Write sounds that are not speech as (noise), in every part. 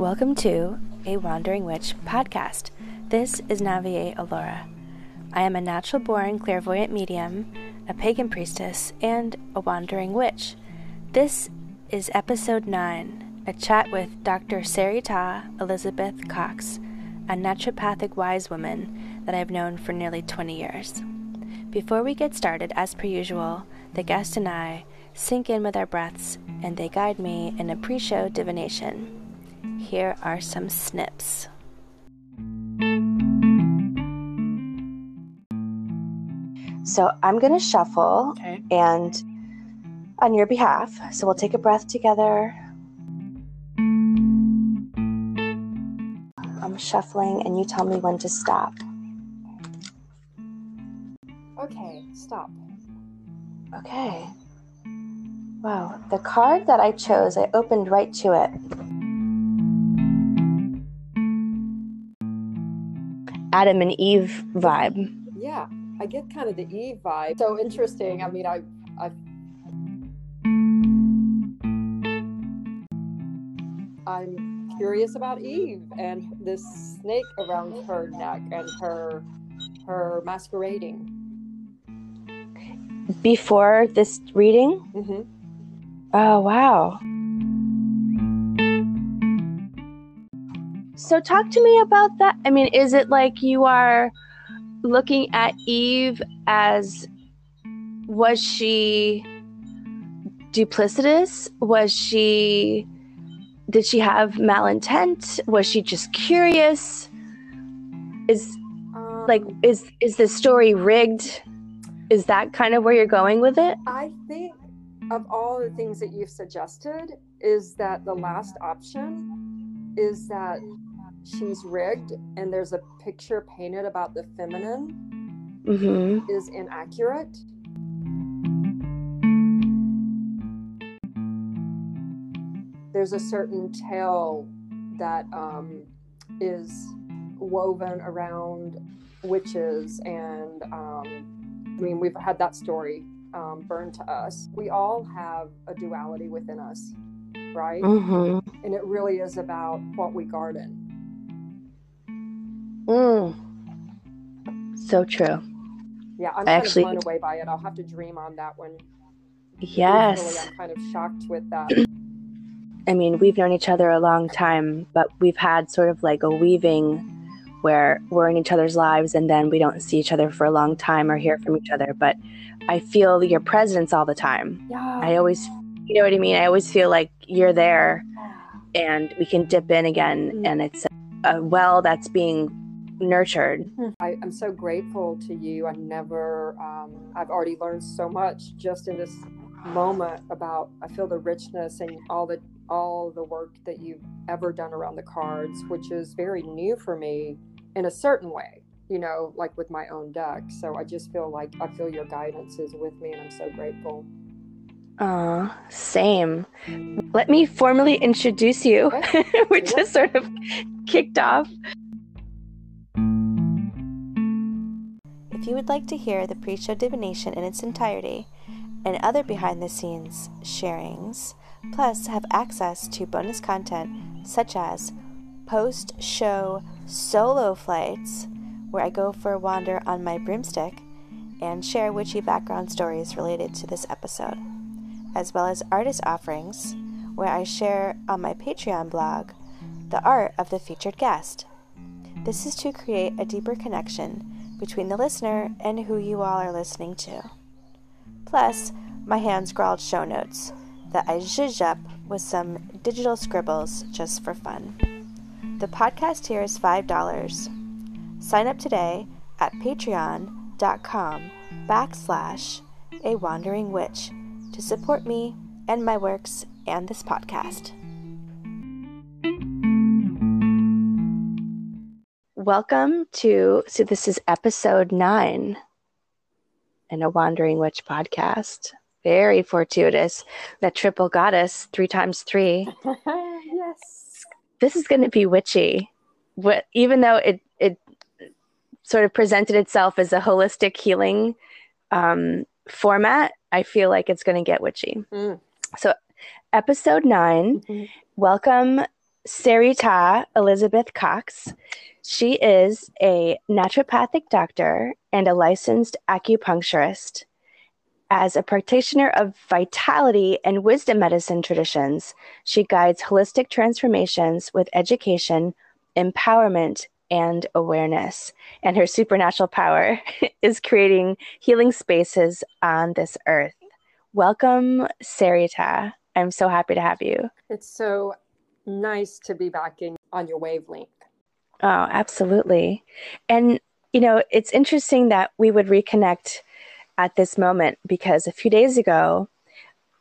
Welcome to a Wandering Witch podcast. This is Naviae Allora. I am a natural born clairvoyant medium, a pagan priestess, and a wandering witch. This is episode 9, a chat with Dr. Sarita Elizabeth Cox, a naturopathic wise woman that I've known for nearly 20 years. Before we get started, as per usual, the guest and I sink in with our breaths and they guide me in a pre show divination. Here are some snips. So I'm going to shuffle Okay. and on your behalf. So we'll take a breath together. I'm shuffling and you tell me when to stop. Okay, stop. Okay. Wow, the card that I chose, I opened right to it. Adam and Eve vibe. Yeah, I get kind of the Eve vibe. So interesting. I mean, I, I, I'm curious about Eve and this snake around her neck and her, her masquerading. Before this reading? hmm Oh, wow. So, talk to me about that. I mean, is it like you are looking at Eve as was she duplicitous? Was she, did she have malintent? Was she just curious? Is Um, like, is, is the story rigged? Is that kind of where you're going with it? I think of all the things that you've suggested, is that the last option is that she's rigged and there's a picture painted about the feminine Mm-hmm. is inaccurate. There's a certain tale that um, is woven around witches, and um, I mean, we've had that story um, burned to us. We all have a duality within us, right? Mm-hmm. And it really is about what we garden. Mm. So true. Yeah, I'm I actually- blown away by it. I'll have to dream on that one. Yes. I'm kind of shocked with that. (clears throat) I mean, we've known each other a long time, but we've had sort of like a weaving where we're in each other's lives and then we don't see each other for a long time or hear from each other. But I feel your presence all the time. Yeah. I always, you know what I mean? I always feel like you're there and we can dip in again Mm. and it's a well that's being nurtured. I, I'm so grateful to you. I never, um, I've already learned so much just in this moment about. I feel the richness and all the all the work that you've ever done around the cards, which is very new for me in a certain way. You know, like with my own deck. So I just feel like I feel your guidance is with me, and I'm so grateful. Aw, same. Let me formally introduce you. Okay. (laughs) We're just sort of kicked off. If you would like to hear the pre show divination in its entirety and other behind the scenes sharings, plus have access to bonus content such as post show solo flights, where I go for a wander on my broomstick and share witchy background stories related to this episode, as well as artist offerings, where I share on my Patreon blog the art of the featured guest. This is to create a deeper connection between the listener and who you all are listening to. Plus, my hand scrawled show notes that I zhuzh up with some digital scribbles just for fun. The podcast here is $5. Sign up today at patreon.com backslash a wandering witch to support me and my works and this podcast. Welcome to, so this is episode nine in a Wandering Witch podcast. Very fortuitous. That triple goddess, three times three. (laughs) yes. This is going to be witchy. What, even though it, it sort of presented itself as a holistic healing um, format, I feel like it's going to get witchy. Mm. So, episode 9 Mhm. welcome Sarita Elizabeth Cox. She is a naturopathic doctor and a licensed acupuncturist. As a practitioner of vitality and wisdom medicine traditions, she guides holistic transformations with education, empowerment, and awareness. And her supernatural power (laughs) is creating healing spaces on this earth. Welcome, Sarita. I'm so happy to have you. It's so nice to be back in, on your wavelength. Oh, absolutely. And, you know, it's interesting that we would reconnect at this moment because a few days ago,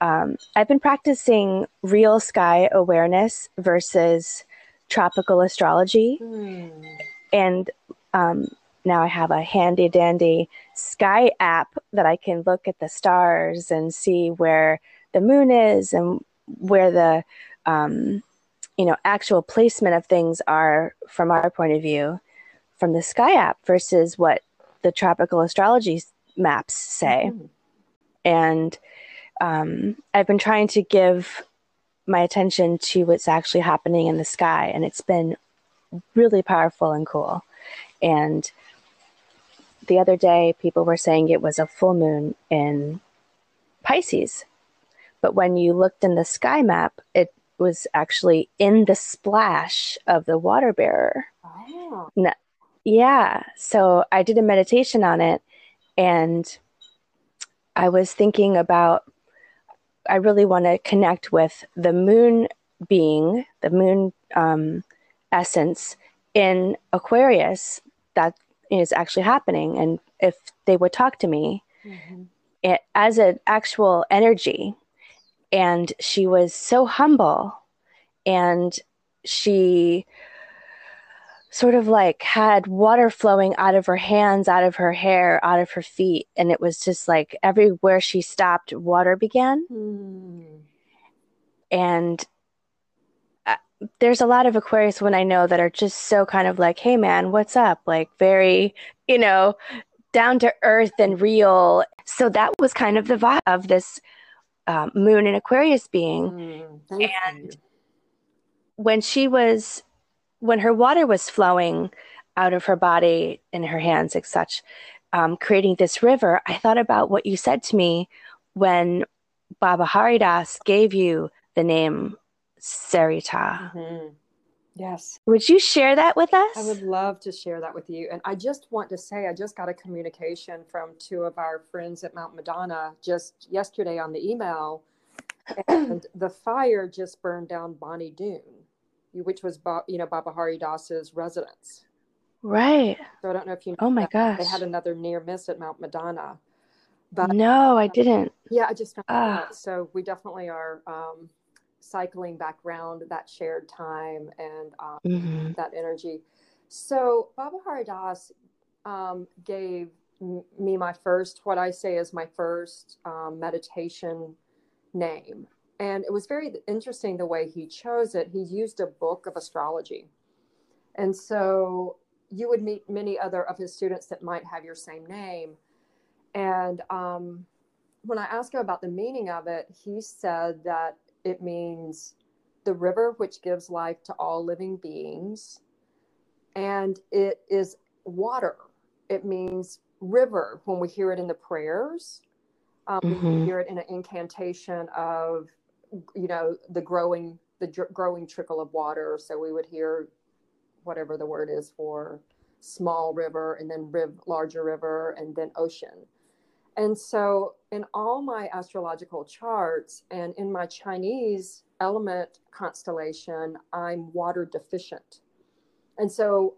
um, I've been practicing real sky awareness versus tropical astrology. Mm. And um, now I have a handy dandy sky app that I can look at the stars and see where the moon is and where the um, you know actual placement of things are from our point of view from the sky app versus what the tropical astrology maps say. Mm-hmm. And um, I've been trying to give my attention to what's actually happening in the sky, and it's been really powerful and cool. And the other day, people were saying it was a full moon in Pisces. But when you looked in the sky map, it was actually in the splash of the water bearer. Oh. yeah. So I did a meditation on it and I was thinking about, I really want to connect with the moon being, the moon um, essence in Aquarius that is actually happening. And if they would talk to me mm-hmm. it, as an actual energy, and she was so humble and she sort of like had water flowing out of her hands, out of her hair, out of her feet. And it was just like everywhere she stopped, water began. Mm. And uh, there's a lot of Aquarius when I know that are just so kind of like, hey man, what's up? Like very, you know, down to earth and real. So that was kind of the vibe of this um, moon and Aquarius being. Mm, and you. when she was when her water was flowing out of her body and her hands and such, um, creating this river, I thought about what you said to me when Baba Haridas gave you the name Sarita. Mm-hmm. Yes. Would you share that with us? I would love to share that with you. And I just want to say, I just got a communication from two of our friends at Mount Madonna just yesterday on the email. And the fire just burned down Bonny Doon which was you know Baba Hari Das's residence. Right. So I don't know if you. know. oh my gosh. They had another near miss at Mount Madonna. But no, I didn't. Yeah, I just found ah. out. So we definitely are um, cycling back around that shared time and um, mm-hmm. that energy. So Baba Hari Das um, gave me my first, what I say is my first um, meditation name. And it was very interesting the way he chose it. He used a book of astrology. And so you would meet many other of his students that might have your same name. And um, when I asked him about the meaning of it, he said that it means the river which gives life to all living beings. And it is water. It means river when we hear it in the prayers. Um, mm-hmm. We hear it in an incantation of you know the growing the dr- growing trickle of water so we would hear whatever the word is for small river and then riv- larger river and then ocean and so in all my astrological charts and in my chinese element constellation i'm water deficient. And so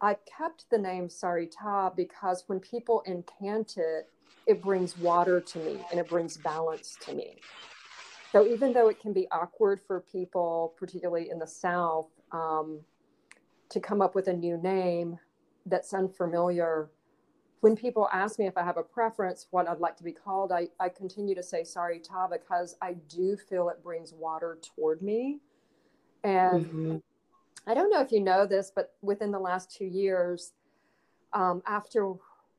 i kept the name sarita because when people incant it it brings water to me and it brings balance to me. So even though it can be awkward for people, particularly in the South, um, to come up with a new name that's unfamiliar, when people ask me if I have a preference, what I'd like to be called, I, I continue to say Sarita because I do feel it brings water toward me. And mm-hmm. I don't know if you know this, but within the last two years, um, after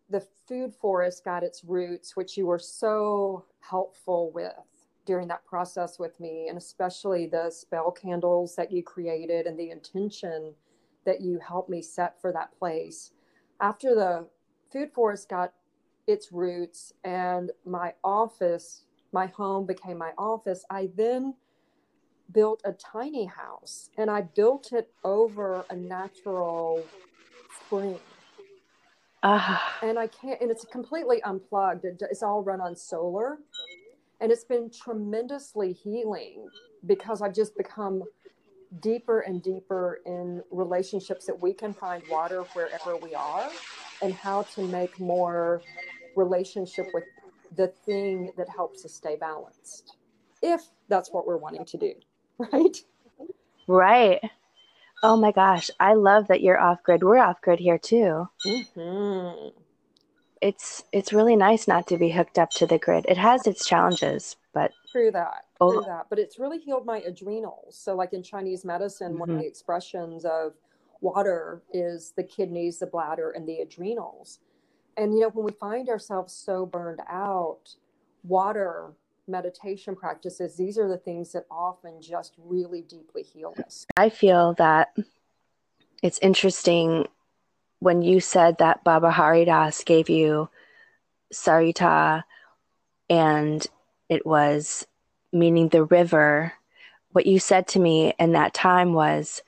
the food forest got its roots, which you were so helpful with, during that process with me, and especially the spell candles that you created and the intention that you helped me set for that place. After the food forest got its roots and my office, my home became my office, I then built a tiny house and I built it over a natural spring. Uh. And I can't, and it's completely unplugged. It's all run on solar. And it's been tremendously healing because I've just become deeper and deeper in relationships that we can find water wherever we are and how to make more relationship with the thing that helps us stay balanced if that's what we're wanting to do (laughs) right right oh my gosh i love that you're off grid we're off grid here too mm-hmm. it's it's really nice not to be hooked up to the grid it has its challenges but through that oh. true that but it's really healed my adrenals so like in chinese medicine mm-hmm. one of mm-hmm. the expressions of water is the kidneys the bladder and the adrenals. And you know when we find ourselves so burned out water meditation practices these are the things that often just really deeply heal us. I feel that it's interesting when you said that baba haridas gave you sarita and it was meaning the river what you said to me in that time was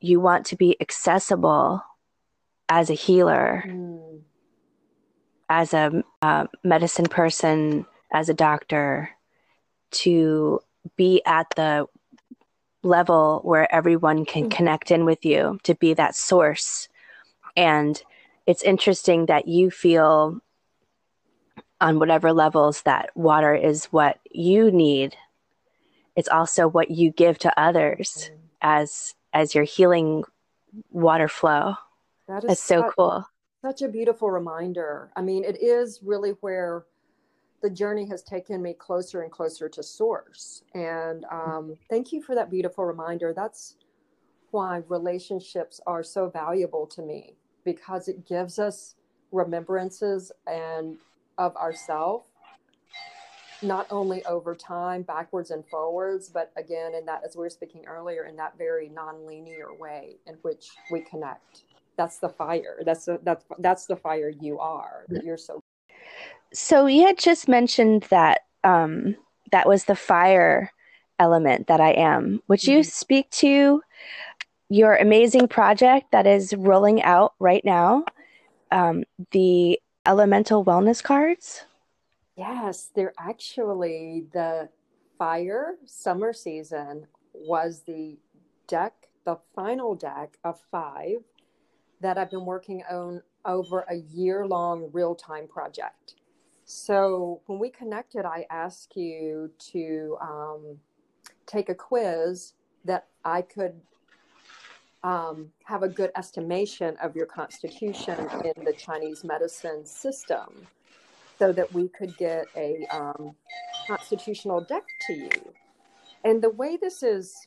you want to be accessible as a healer mm as a uh, medicine person, as a doctor, to be at the level where everyone can mm-hmm. connect in with you, to be that source. And it's interesting that you feel on whatever levels that water is what you need. It's also what you give to others mm. as as your healing water flow. That is That's so that, cool such a beautiful reminder. I mean, it is really where the journey has taken me closer and closer to source. And um, thank you for that beautiful reminder. That's why relationships are so valuable to me because it gives us remembrances and of ourself not only over time backwards and forwards but again in that as we were speaking earlier in that very non-linear way in which we connect. That's the fire. That's the, that's that's the fire you are you're so so you had just mentioned that um that was the fire element that i am. Would you mm-hmm. speak to your amazing project that is rolling out right now um, the elemental wellness cards yes they're actually the fire summer season was the deck the final deck of five that I've been working on over a year long real time project. So when we connected, I asked you to um, take a quiz that I could um, have a good estimation of your constitution in the Chinese medicine system so that we could get a um, constitutional deck to you. And the way this is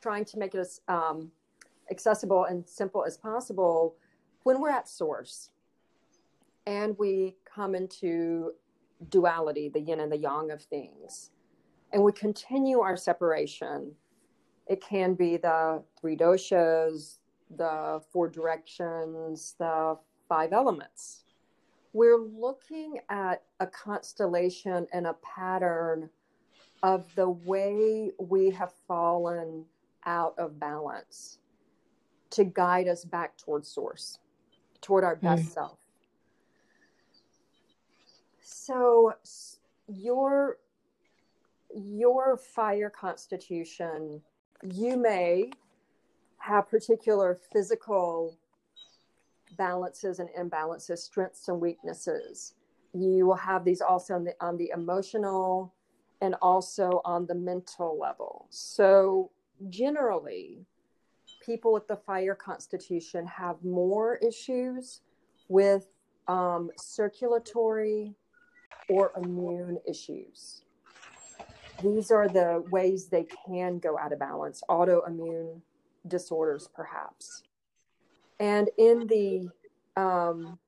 trying to make it as um, accessible and simple as possible when we're at source and we come into duality, the yin and the yang of things, and we continue our separation. It can be the three doshas, the four directions, the five elements. We're looking at a constellation and a pattern of the way we have fallen out of balance to guide us back toward source, toward our best mm. self. So your your fire constitution, you may have particular physical balances and imbalances, strengths and weaknesses. You will have these also on the on the emotional and also on the mental level. So generally, people with the fire constitution have more issues with um, circulatory or immune issues. These are the ways they can go out of balance, autoimmune disorders, perhaps. And in the um,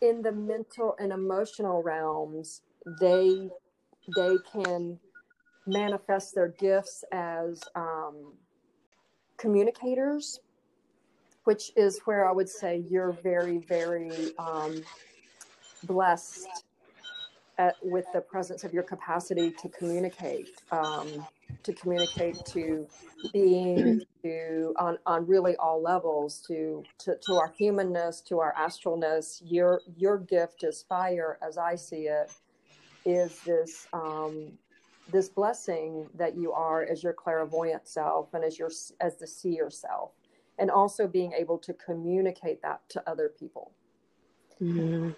in the mental and emotional realms, they they can manifest their gifts as um, communicators, which is where I would say you're very, very um, blessed at, with the presence of your capacity to communicate, um, to communicate to being, to on, on really all levels, to, to to our humanness, to our astralness. Your your gift is fire, as I see it, is this um, this blessing that you are as your clairvoyant self and as your as the seer self and also being able to communicate that to other people mm-hmm.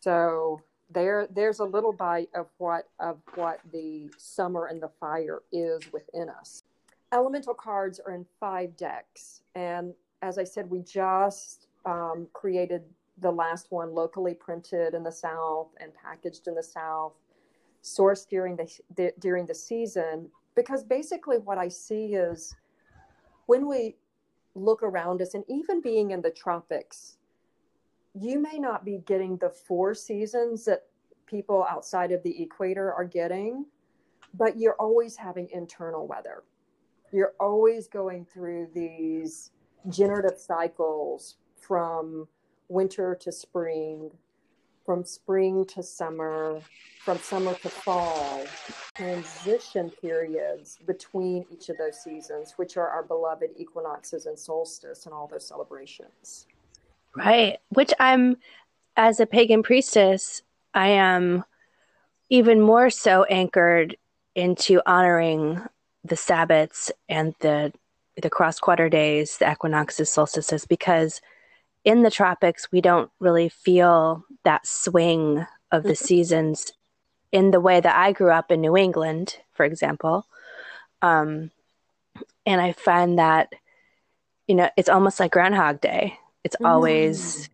so there there's a little bite of what of what the summer and the fire is within us. Elemental cards are in five decks. And as i said we just um, created the last one locally printed in the south and packaged in the south sourced during the, the during the season. Because basically what I see is when we look around us and even being in the tropics, you may not be getting the four seasons that people outside of the equator are getting, but you're always having internal weather. You're always going through these generative cycles from winter to spring, from spring to summer, from summer to fall, transition periods between each of those seasons, which are our beloved equinoxes and solstice and all those celebrations. Right. Which I'm, as a pagan priestess, I am even more so anchored into honoring the Sabbats and the the cross quarter days, the equinoxes, solstices, because in the tropics, we don't really feel that swing of the mm-hmm. seasons in the way that I grew up in New England, for example. Um, and I find that, you know, it's almost like Groundhog Day. It's mm. always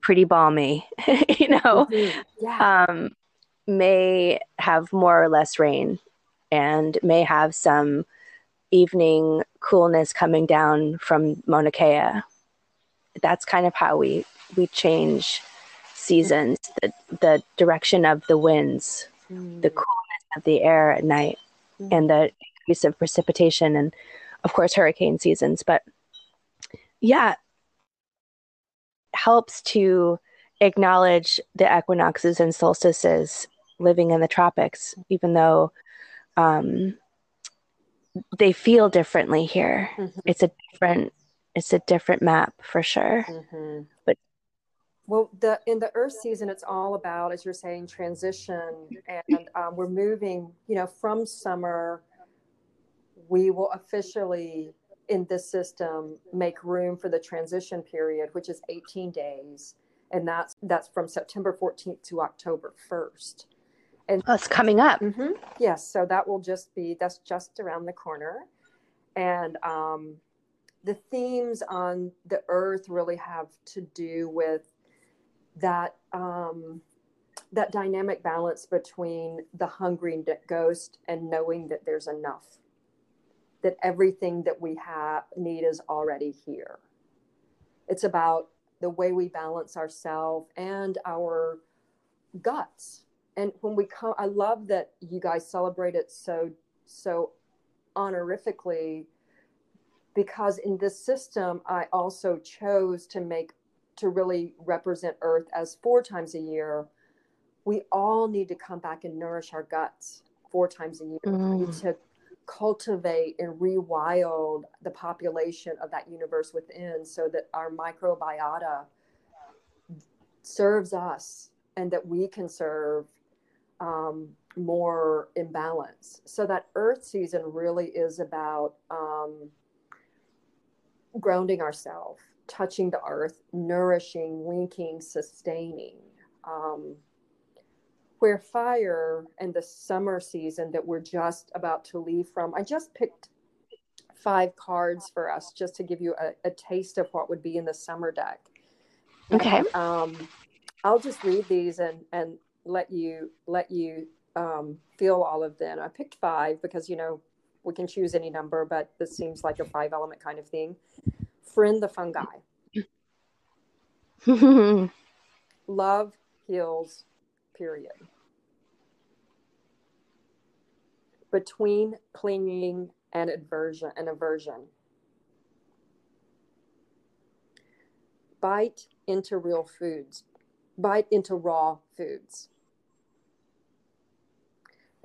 pretty balmy, (laughs) you know, mm-hmm. yeah. um, may have more or less rain and may have some evening coolness coming down from Mauna Kea that's kind of how we we change seasons the the direction of the winds mm. the coolness of the air at night mm. and the increase of precipitation and of course hurricane seasons but yeah helps to acknowledge the equinoxes and solstices living in the tropics even though um, they feel differently here mm-hmm. it's a different it's a different map for sure. Mm-hmm. But well, the in the Earth season, it's all about, as you're saying, transition, and um, we're moving. You know, from summer, we will officially in this system make room for the transition period, which is 18 days, and that's that's from September 14th to October 1st. And that's coming up. Mm-hmm, yes, so that will just be that's just around the corner, and um, the themes on the earth really have to do with that um, that dynamic balance between the hungry ghost and knowing that there's enough that everything that we have need is already here it's about the way we balance ourselves and our guts and when we come i love that you guys celebrate it so so honorifically because in this system, I also chose to make to really represent Earth as four times a year. We all need to come back and nourish our guts four times a year mm. to cultivate and rewild the population of that universe within so that our microbiota serves us and that we can serve um, more in balance. So that Earth season really is about um, grounding ourselves, touching the earth, nourishing, linking, sustaining. Um, where fire and the summer season that we're just about to leave from, I just picked five cards for us just to give you a, a taste of what would be in the summer deck. Okay. And, um, I'll just read these and and let you let you um, feel all of them. I picked five because you know we can choose any number, but this seems like a five element kind of thing. Friend the fungi. (laughs) Love heals, period. between clinging and aversion and aversion. Bite into real foods. Bite into raw foods.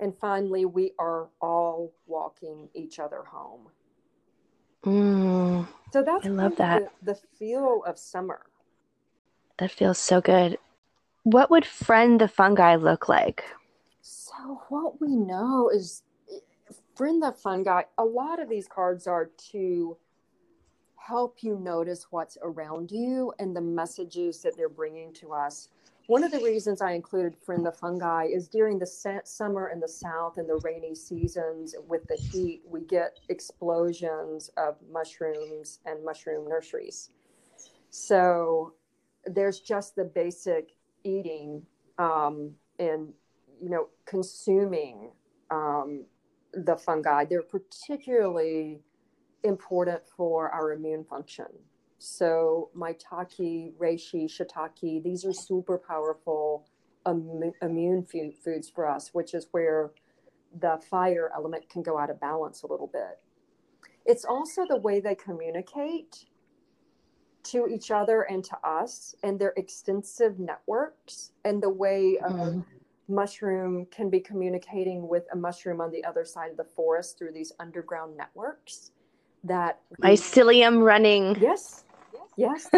And finally, we are all walking each other home. Mm, So that's I love that. The, the feel of summer. That feels so good. What would friend the fungi look like? So what we know is friend the fungi, a lot of these cards are to help you notice what's around you and the messages that they're bringing to us. One of the reasons I included friend the fungi is during the summer in the south and the rainy seasons with the heat, we get explosions of mushrooms and mushroom nurseries. So there's just the basic eating um, and you know consuming um, the fungi. They're particularly important for our immune function. So maitake, reishi, shiitake, these are super powerful im- immune food, foods for us, which is where the fire element can go out of balance a little bit. It's also the way they communicate to each other and to us and their extensive networks and the way a Mm. mushroom can be communicating with a mushroom on the other side of the forest through these underground networks that Mycelium running. yes yes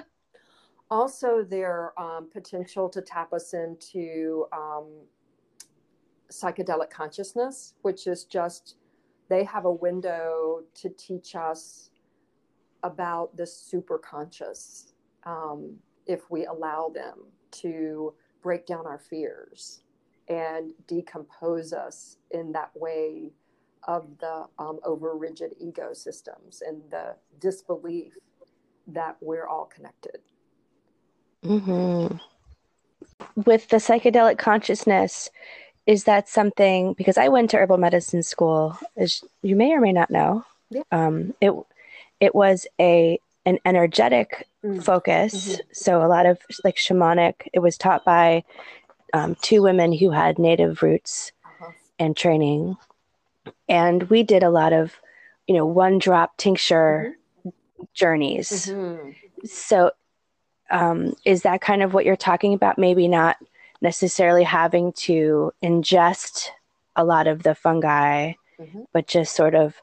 (laughs) also their um, potential to tap us into um, psychedelic consciousness which is just they have a window to teach us about the super conscious um, if we allow them to break down our fears and decompose us in that way of the um, over rigid ego systems and the disbelief that we're all connected. hmm With the psychedelic consciousness, is that something? Because I went to herbal medicine school, as you may or may not know. Yeah. Um, it it was a an energetic Mm. focus, so a lot of like shamanic. It was taught by um, two women who had native roots Uh-huh. and training, and we did a lot of, you know, one drop tincture journeys. Mhm. So, um, is that kind of what you're talking about? Maybe not necessarily having to ingest a lot of the fungi, Mhm. but just sort of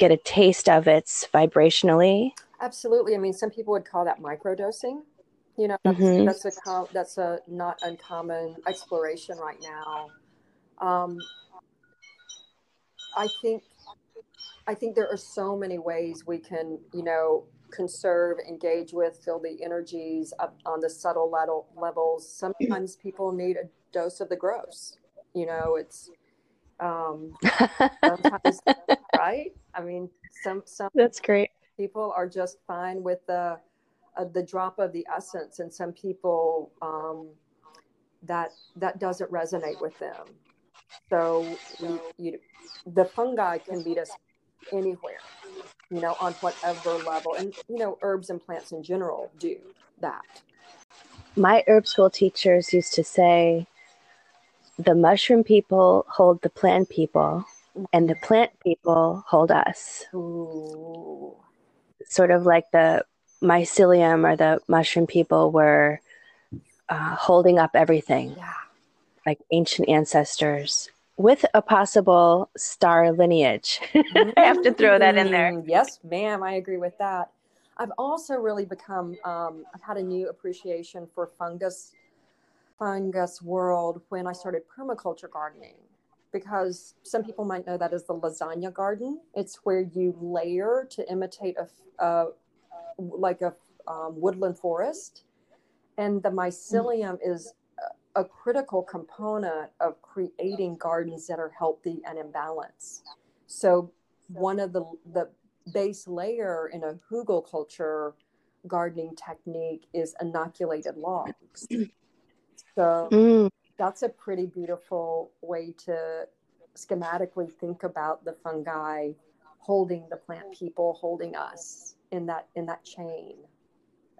get a taste of its vibrationally. Absolutely. I mean, some people would call that microdosing. You know, that's, Mhm. that's a com- that's a not uncommon exploration right now. Um, I think I think there are so many ways we can, you know, conserve, engage with, feel the energies up on the subtle level levels. Sometimes people need a dose of the gross. You know, it's um, (laughs) right. I mean, some some That's great. people are just fine with the uh, the drop of the essence, and some people um, that that doesn't resonate with them. So we, you, the fungi can meet us anywhere, you know, on whatever level, and you know, herbs and plants in general do that. My herb school teachers used to say the mushroom people hold the plant people, and the plant people hold us. Ooh. sort of like the mycelium or the mushroom people were uh, holding up everything, Yeah. like ancient ancestors, with a possible star lineage. (laughs) I have to throw that in there. Mm, Yes, ma'am. I agree with that. I've also really become, um, I've had a new appreciation for fungus, fungus world when I started permaculture gardening. Because some people might know that as the lasagna garden. It's where you layer to imitate a, like a um, woodland forest, and the mycelium is a, a critical component of creating gardens that are healthy and in balance. So one of the the base layer in a hugelkultur gardening technique is inoculated logs. So Mm, that's a pretty beautiful way to schematically think about the fungi holding the plant people, holding us in that in that chain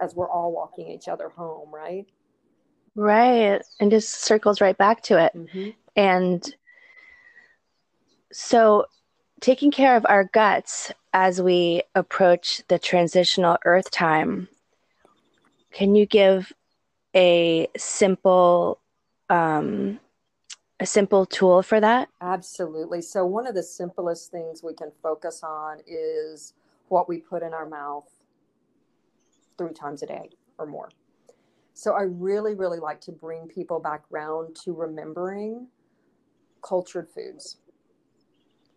as we're all walking each other home, right? right. And just circles right back to it. Mm-hmm. And So, taking care of our guts as we approach the transitional earth time, can you give a simple um, a simple tool for that? Absolutely. So one of the simplest things we can focus on is what we put in our mouth three times a day or more. So I really, really like to bring people back round to remembering cultured foods.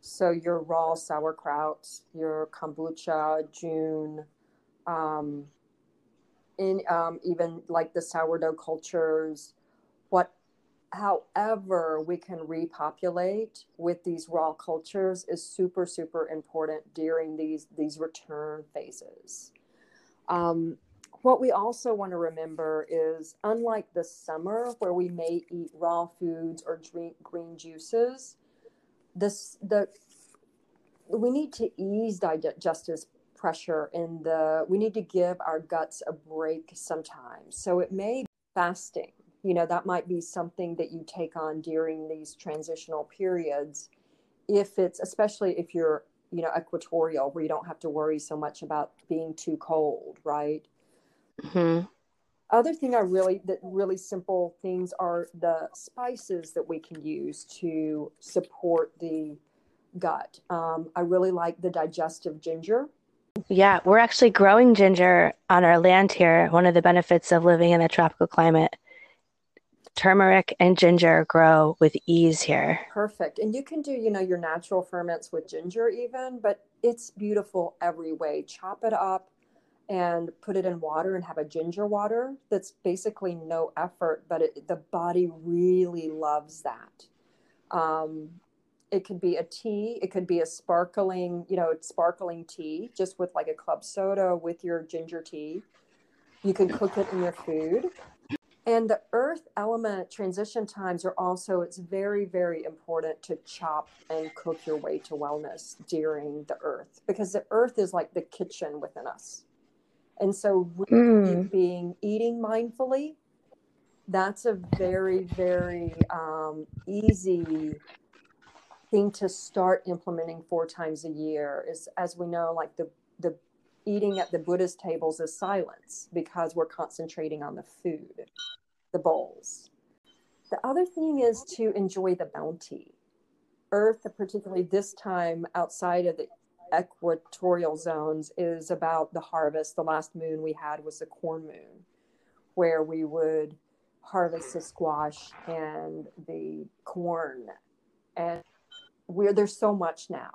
So your raw sauerkraut, your kombucha, jun, um, in um, even like the sourdough cultures, what however we can repopulate with these raw cultures is super super important during these these return phases. Um, what we also want to remember is unlike the summer where we may eat raw foods or drink green juices this the we need to ease digestive pressure in the we need to give our guts a break sometimes. So it may be fasting. You know that might be something that you take on during these transitional periods. If it's especially if you're you know equatorial where you don't have to worry so much about being too cold right? Mm-hmm. other thing i really that really simple things are the spices that we can use to support the gut. Um, i really like the digestive ginger yeah we're actually growing ginger on our land here one of the benefits of living in a tropical climate turmeric and ginger grow with ease here. Perfect. And you can do, you know, your natural ferments with ginger even, but it's beautiful every way. Chop it up and put it in water and have a ginger water that's basically no effort, but it, the body really loves that. Um, it could be a tea, it could be a sparkling, you know, sparkling tea just with like a club soda with your ginger tea. You can cook it in your food and the earth element transition times are also it's very very important to chop and cook your way to wellness during the earth because the earth is like the kitchen within us and so really mm. being eating mindfully that's a very very um, easy thing to start implementing four times a year is as we know like the the eating at the buddhist tables is silence because we're concentrating on the food the bowls. The other thing is to enjoy the bounty. Earth, particularly this time outside of the equatorial zones, is about the harvest. The last moon we had was the corn moon, where we would harvest the squash and the corn. And we're there's so much now.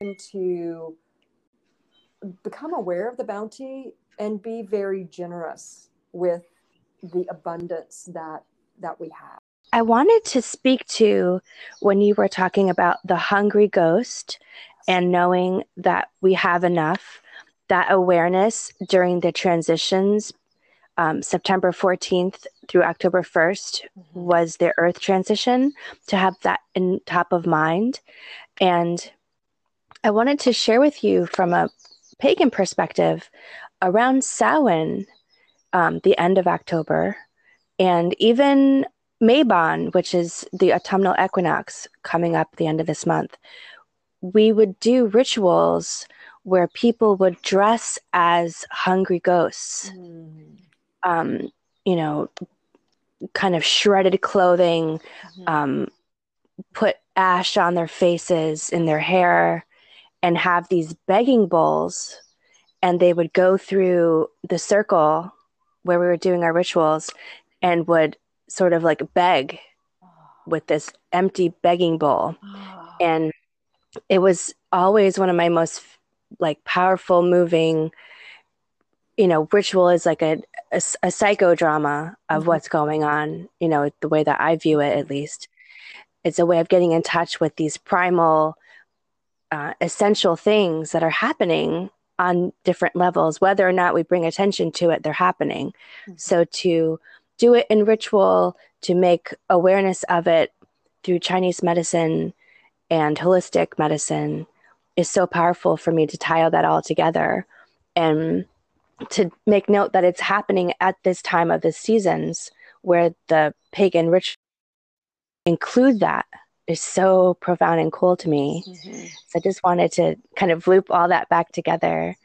And to become aware of the bounty and be very generous with the abundance that that we have. I wanted to speak to when you were talking about the hungry ghost and knowing that we have enough, that awareness during the transitions, um, September 14th through October 1st mm-hmm. was the earth transition, to have that in top of mind. And I wanted to share with you from a pagan perspective around Samhain um, the end of October, and even Mabon, which is the autumnal equinox coming up the end of this month, we would do rituals where people would dress as hungry ghosts. Mm. Um, you know, kind of shredded clothing, mm-hmm. um, put ash on their faces, in their hair, and have these begging bowls. And they would go through the circle where we were doing our rituals and would sort of like beg with this empty begging bowl. And it was always one of my most like powerful, moving, you know, ritual is like a, a, a psychodrama of mm-hmm. what's going on, you know, the way that I view it at least. It's a way of getting in touch with these primal, uh, essential things that are happening on different levels, whether or not we bring attention to it, they're happening. Mm-hmm. So to do it in ritual, to make awareness of it through Chinese medicine and holistic medicine is so powerful for me to tie all that all together and to make note that it's happening at this time of the seasons where the pagan ritual include that is so profound and cool to me. Mm-hmm. So I just wanted to kind of loop all that back together.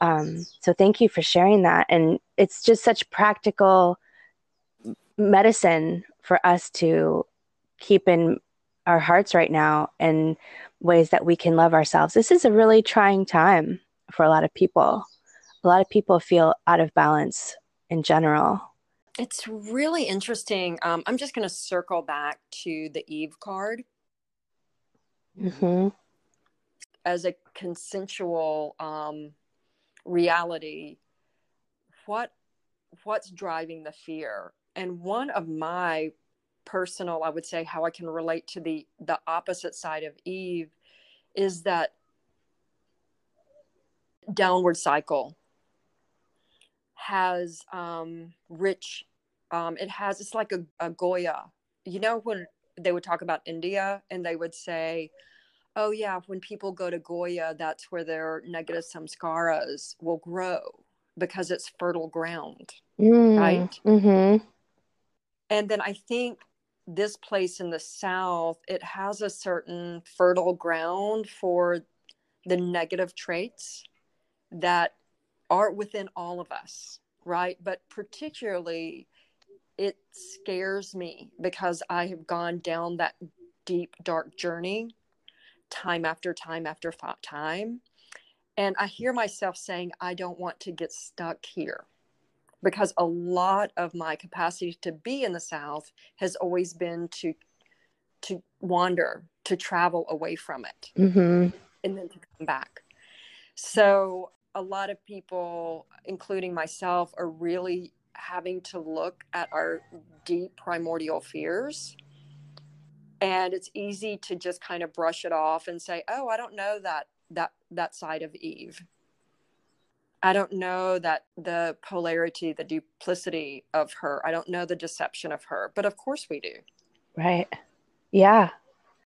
Um, so thank you for sharing that. And it's just such practical medicine for us to keep in our hearts right now and ways that we can love ourselves. This is a really trying time for a lot of people. A lot of people feel out of balance in general. It's really interesting. Um, I'm just going to circle back to the Eve card. Mm-hmm. As a consensual um, reality, what what's driving the fear? And one of my personal, I would say, how I can relate to the the opposite side of Eve is that downward cycle has um, rich um, it has it's like a, a goya you know when they would talk about india and they would say oh yeah when people go to goya that's where their negative samskaras will grow because it's fertile ground mm, right mm-hmm. and then i think this place in the south it has a certain fertile ground for the negative traits that are within all of us right? But particularly it scares me because i have gone down that deep dark journey time after time after time. And i hear myself saying i don't want to get stuck here because a lot of my capacity to be in the south has always been to to wander to travel away from it mm-hmm. and then to come back. So a lot of people including myself are really having to look at our deep primordial fears and it's easy to just kind of brush it off and say oh i don't know that that that side of eve I don't know that the polarity, the duplicity of her. I don't know the deception of her, but of course we do. Right. Yeah.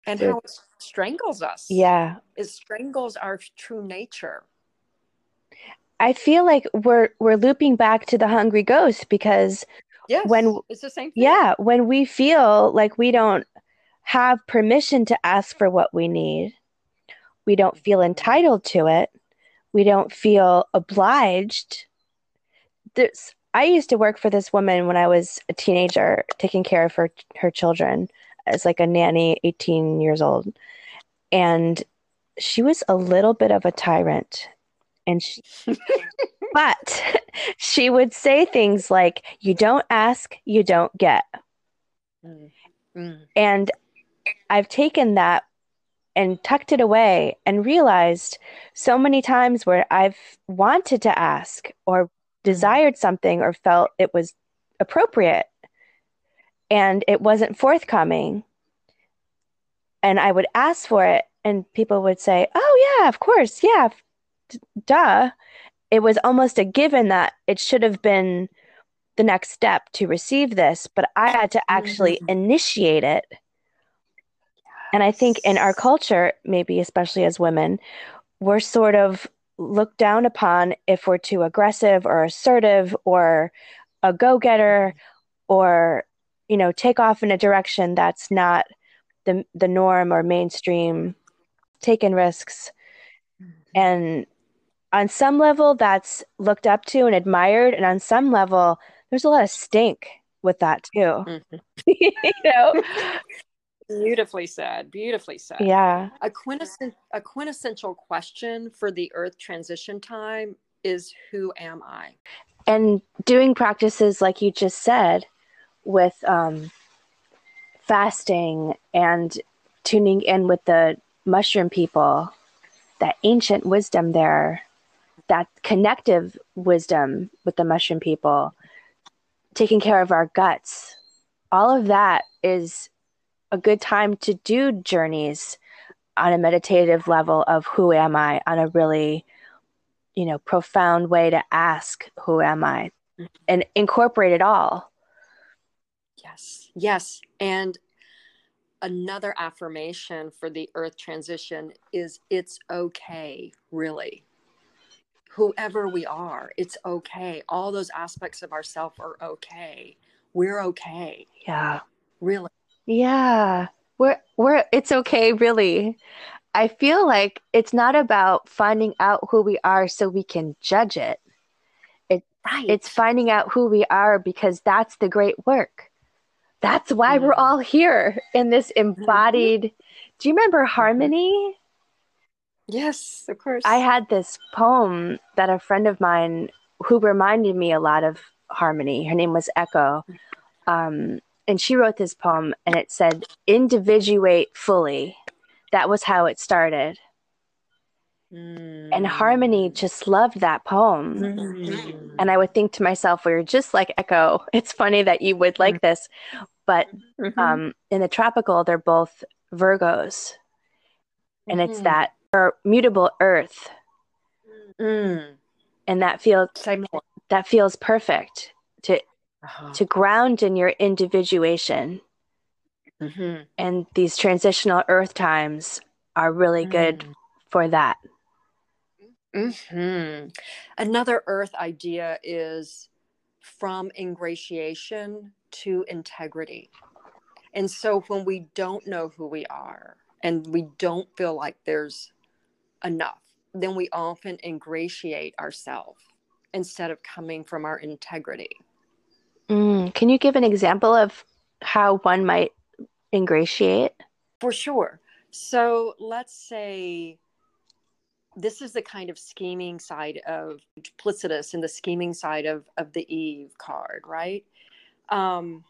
And how it strangles us. Yeah. It strangles our true nature. I feel like we're we're looping back to the hungry ghost because yes, when it's the same thing. Yeah, when we feel like we don't have permission to ask for what we need, we don't feel entitled to it we don't feel obliged. There's, I used to work for this woman when I was a teenager, taking care of her her children as like a nanny, 18 years old, and she was a little bit of a tyrant, and she, but (laughs) she would say things like, "You don't ask, you don't get," mm. Mm. and I've taken that and tucked it away and realized so many times where I've wanted to ask or desired something or felt it was appropriate and it wasn't forthcoming. And I would ask for it, and people would say, Oh, yeah, of course. Yeah, duh. It was almost a given that it should have been the next step to receive this, but I had to actually mm-hmm. initiate it and I think in our culture, maybe especially as women, we're sort of looked down upon if we're too aggressive or assertive or a go-getter or you know take off in a direction that's not the the norm or mainstream taking risks mm-hmm. and on some level that's looked up to and admired and on some level there's a lot of stink with that too mm-hmm. (laughs) you know Beautifully said. Beautifully said. Yeah. A, quintessential, a quintessential question for the Earth transition time is Who am I? And doing practices like you just said with um, fasting and tuning in with the mushroom people, that ancient wisdom there, that connective wisdom with the mushroom people, taking care of our guts, all of that is a good time to do journeys on a meditative level of who am I on a really, you know, profound way to ask who am I mm-hmm. and incorporate it all. Yes. Yes. And another affirmation for the earth transition is it's okay, really. Whoever we are, it's okay. All those aspects of ourself are okay. We're okay. Yeah. Really. Yeah. we're we're it's okay really i feel like it's not about finding out who we are so we can judge it it Right. it's finding out who we are because that's the great work that's why we're Mhm. all here in this embodied do you remember harmony yes, of course. i had this poem that a friend of mine who reminded me a lot of harmony her name was echo um, and she wrote this poem and it said individuate fully that was how it started and harmony just loved that poem Mm. and i would think to myself well you're just like echo (laughs) it's funny that you would like this but Mhm. um, in the tropical they're both virgos and it's Mhm. that mutable earth Mm. and that feels that feels perfect to Uh-huh. to ground in your individuation Mhm. and these transitional earth times are really good Mm. for that Mhm. Another earth idea is from ingratiation to integrity. And so when we don't know who we are and we don't feel like there's enough, then we often ingratiate ourselves instead of coming from our integrity. Mm, can you give an example of how one might ingratiate For sure. So let's say this is the kind of scheming side of duplicitous and the scheming side of, of the Eve card, right? Um,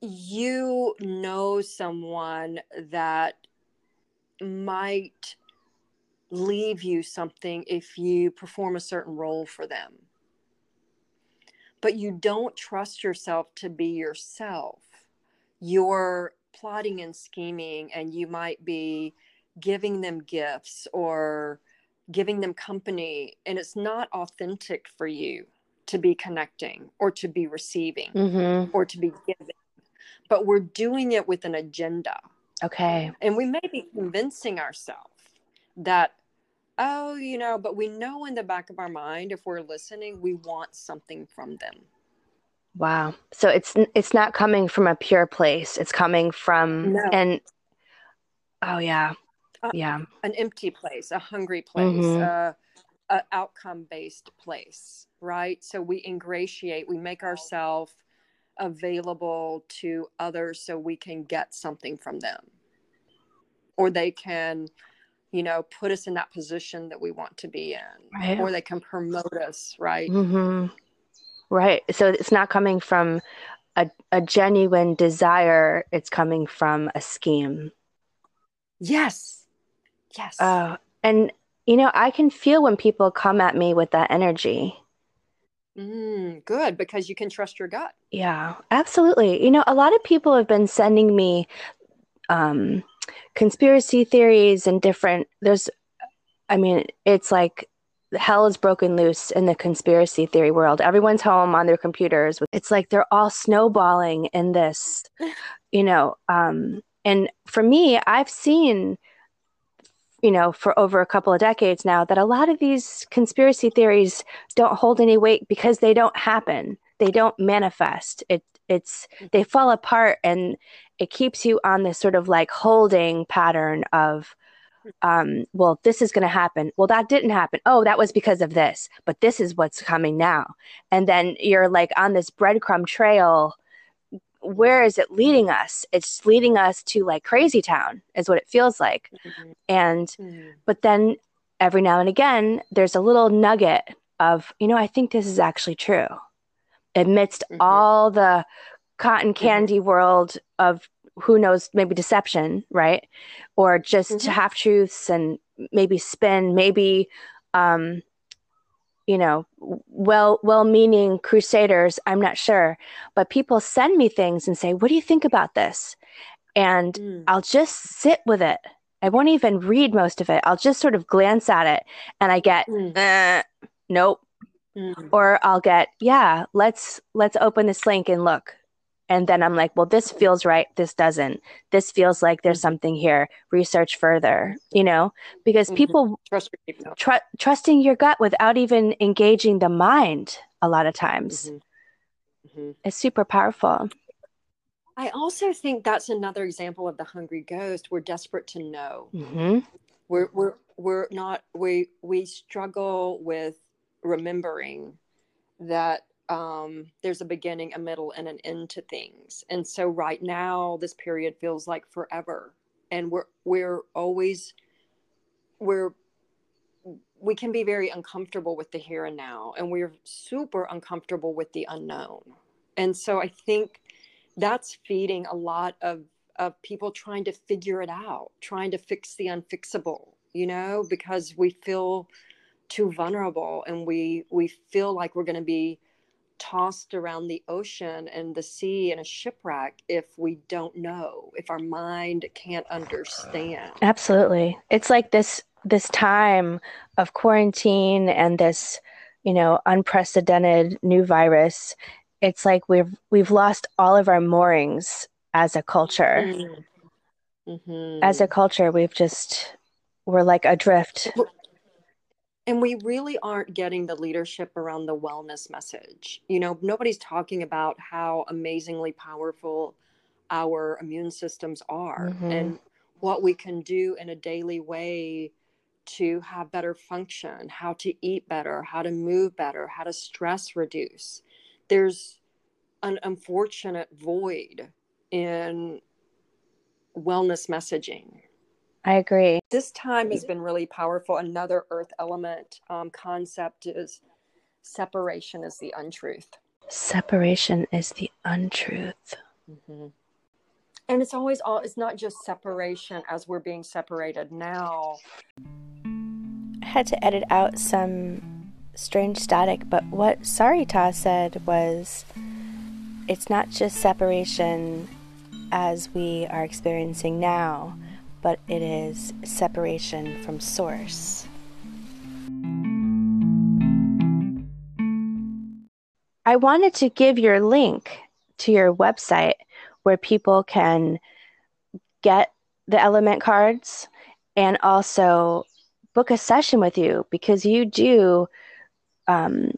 you know someone that might leave you something if you perform a certain role for them. But you don't trust yourself to be yourself. You're plotting and scheming, and you might be giving them gifts or giving them company, and it's not authentic for you to be connecting or to be receiving mm-hmm. or to be giving. But we're doing it with an agenda. okay And we may be convincing ourselves that, oh, you know, but we know in the back of our mind, if we're listening, we want something from them. wow so it's it's not coming from a pure place it's coming from No. and oh yeah Uh, yeah An empty place, a hungry place, Mhm. uh, a outcome based place, right? So we ingratiate, we make ourselves available to others so we can get something from them. Or they can, you know, put us in that position that we want to be in. Right. Or they can promote us, right? hmm right so it's not coming from a, a genuine desire it's coming from a scheme Yes. Yes. oh and you know i can feel when people come at me with that energy Mm, good, because you can trust your gut. Yeah, absolutely. You know, a lot of people have been sending me um, conspiracy theories and different. There's, I mean, it's like hell is broken loose in the conspiracy theory world. Everyone's home on their computers. It's like they're all snowballing in this, (laughs) you know. Um, and for me, I've seen, you know, for over a couple of decades now, that a lot of these conspiracy theories don't hold any weight because they don't happen they don't manifest it it's they fall apart and it keeps you on this sort of like holding pattern of um well this is going to happen. Well that didn't happen. Oh that was because of this but this is what's coming now. And then you're like on this breadcrumb trail. Where is it leading us? It's leading us to like crazy town is what it feels like. Mhm. and Mhm. but then every now and again there's a little nugget of you know i think this is actually true. Amidst Mhm. all the cotton candy world of who knows maybe deception right or just Mhm. half truths and maybe spin maybe um you know well well meaning crusaders i'm not sure but people send me things and say what do you think about this and Mm. I'll just sit with it. I won't even read most of it. I'll just sort of glance at it and I get, Mm. eh, nope. Mm. Or I'll get, yeah, let's let's open this link and look. And then I'm like, well, this feels right. This doesn't. This feels like there's Mhm. something here. Research further, you know, because Mhm. people Trust your gut. tr- trusting your gut without even engaging the mind a lot of times Mhm. Mhm. is super powerful. I also think that's another example of the hungry ghost. We're desperate to know. Mm-hmm. We're we're we're not we we struggle with remembering that um, there's a beginning, a middle, and an end to things. And so right now, this period feels like forever, and we're we're always we're we can be very uncomfortable with the here and now, and we're super uncomfortable with the unknown. And so I think that's feeding a lot of of people trying to figure it out, trying to fix the unfixable, you know, because we feel too vulnerable and we we feel like we're going to be tossed around the ocean and the sea in a shipwreck if we don't know if our mind can't understand. Absolutely. It's like this this time of quarantine and this you know unprecedented new virus. It's like we've we've lost all of our moorings as a culture. Mm-hmm. mm-hmm. as a culture we've just we're like adrift and we really aren't getting the leadership around the wellness message. You know, nobody's talking about how amazingly powerful our immune systems are mm-hmm. and what we can do in a daily way to have better function, how to eat better, how to move better, how to stress reduce. There's an unfortunate void in wellness messaging I agree. This time has been really powerful. Another earth element um, concept is separation is the untruth. Separation is the untruth. Mm-hmm. And it's always all, it's not just separation as we're being separated now. I had to edit out some strange static, but what Sarita said was it's not just separation as we are experiencing now but it is separation from source. I wanted to give your link to your website where people can get the element cards and also book a session with you because you do um,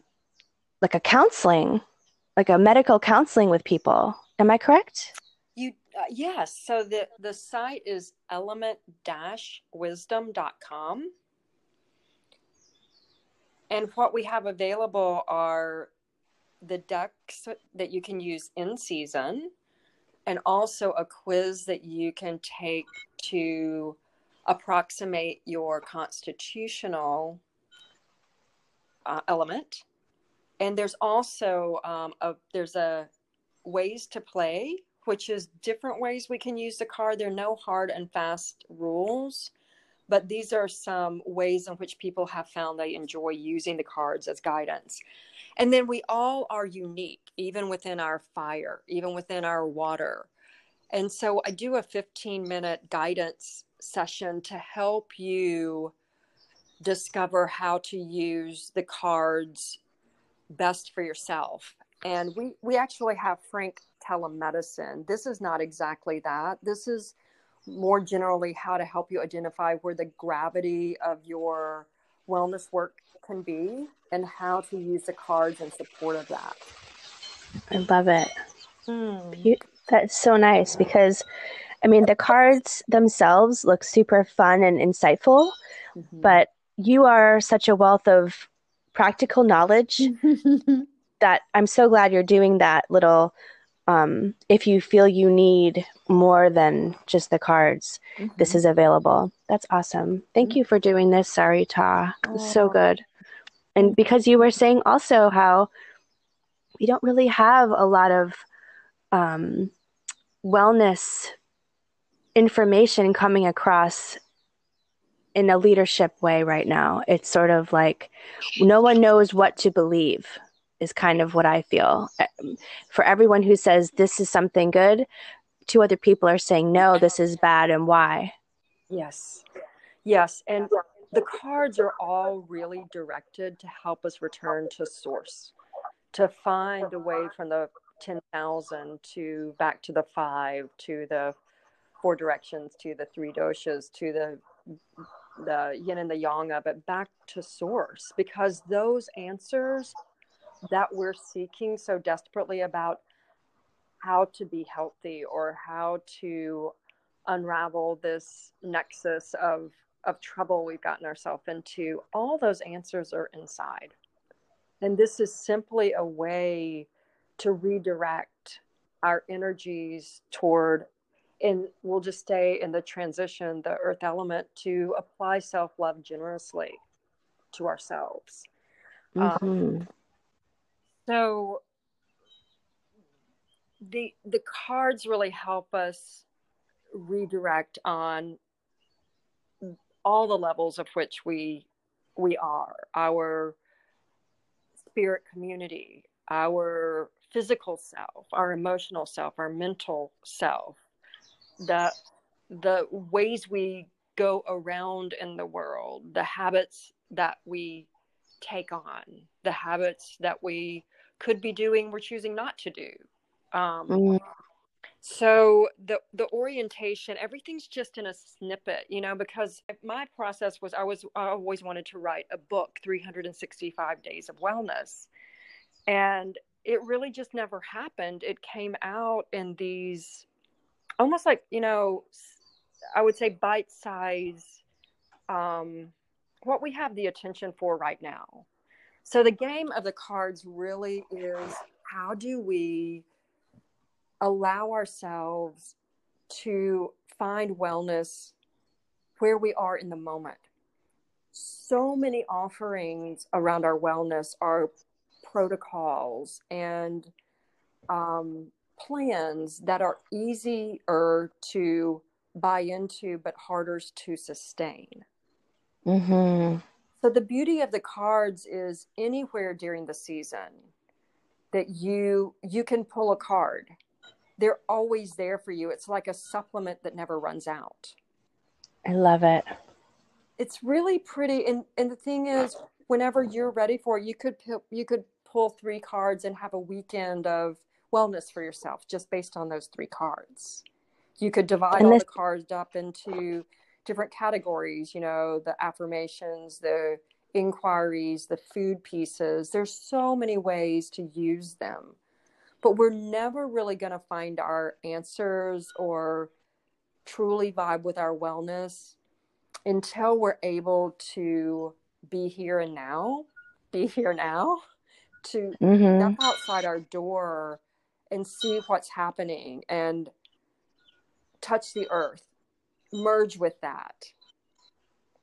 like a counseling, like a medical counseling with people. Am I correct? Uh, yes. So the, the site is element wisdom.com. And what we have available are the decks that you can use in season and also a quiz that you can take to approximate your constitutional uh, element and there's also um, a there's a ways to play which is different ways we can use the card. There are no hard and fast rules, but these are some ways in which people have found they enjoy using the cards as guidance. And then we all are unique, even within our fire, even within our water. And so I do a 15 minute guidance session to help you discover how to use the cards best for yourself. And we, we actually have Frank telemedicine. This is not exactly that. This is more generally how to help you identify where the gravity of your wellness work can be and how to use the cards in support of that. I love it. Mm. That's so nice because, I mean, the cards themselves look super fun and insightful, mm-hmm. but you are such a wealth of practical knowledge (laughs) that I'm so glad you're doing that little um, if you feel you need more than just the cards, mm-hmm. this is available. That's awesome. Thank mm-hmm. you for doing this, Sarita. It's so good. And because you were saying also how we don't really have a lot of um, wellness information coming across in a leadership way right now. It's sort of like no one knows what to believe is kind of what I feel. Um, for everyone who says this is something good, two other people are saying no, this is bad, and why. Yes. Yes. And the cards are all really directed to help us return to source, to find a way from the 10,000 to back to the five, to the four directions, to the three doshas, to the the yin and the yang of it back to source because those answers that we're seeking so desperately about how to be healthy or how to unravel this nexus of of trouble we've gotten ourselves into all those answers are inside and this is simply a way to redirect our energies toward and we'll just stay in the transition the earth element to apply self-love generously to ourselves mm-hmm. um, so the the cards really help us redirect on all the levels of which we we are. Our spirit community our physical self our emotional self our mental self the the ways we go around in the world the habits that we take on the habits that we could be doing we're choosing not to do um, mm. So the the orientation, everything's just in a snippet, you know, because my process was I was I always wanted to write a book, 365 Days of Wellness. And it really just never happened. It came out in these almost like, you know, I would say bite size um, what we have the attention for right now. So the game of the cards really is how do we allow ourselves to find wellness where we are in the moment. So many offerings around our wellness are protocols and um, plans that are easier to buy into but harder to sustain. Mm-hmm. So the beauty of the cards is anywhere during the season that you you can pull a card they're always there for you. It's like a supplement that never runs out. I love it. It's really pretty and and the thing is whenever you're ready for it, you could you could pull three cards and have a weekend of wellness for yourself just based on those three cards. You could divide this- all the cards up into different categories, you know, the affirmations, the inquiries, the food pieces. There's so many ways to use them but we're never really going to find our answers or truly vibe with our wellness until we're able to be here and now, be here now, to mm-hmm. step outside our door and see what's happening and touch the earth, merge with that.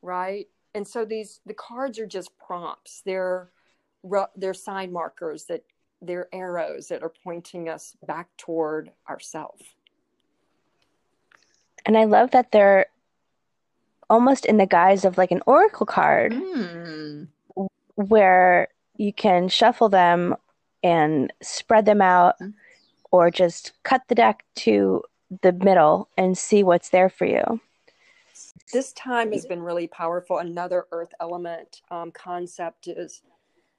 Right? And so these the cards are just prompts. They're they're sign markers that they're arrows that are pointing us back toward ourselves. And I love that they're almost in the guise of like an oracle card mm. where you can shuffle them and spread them out mm. or just cut the deck to the middle and see what's there for you. This time has been really powerful. Another earth element um, concept is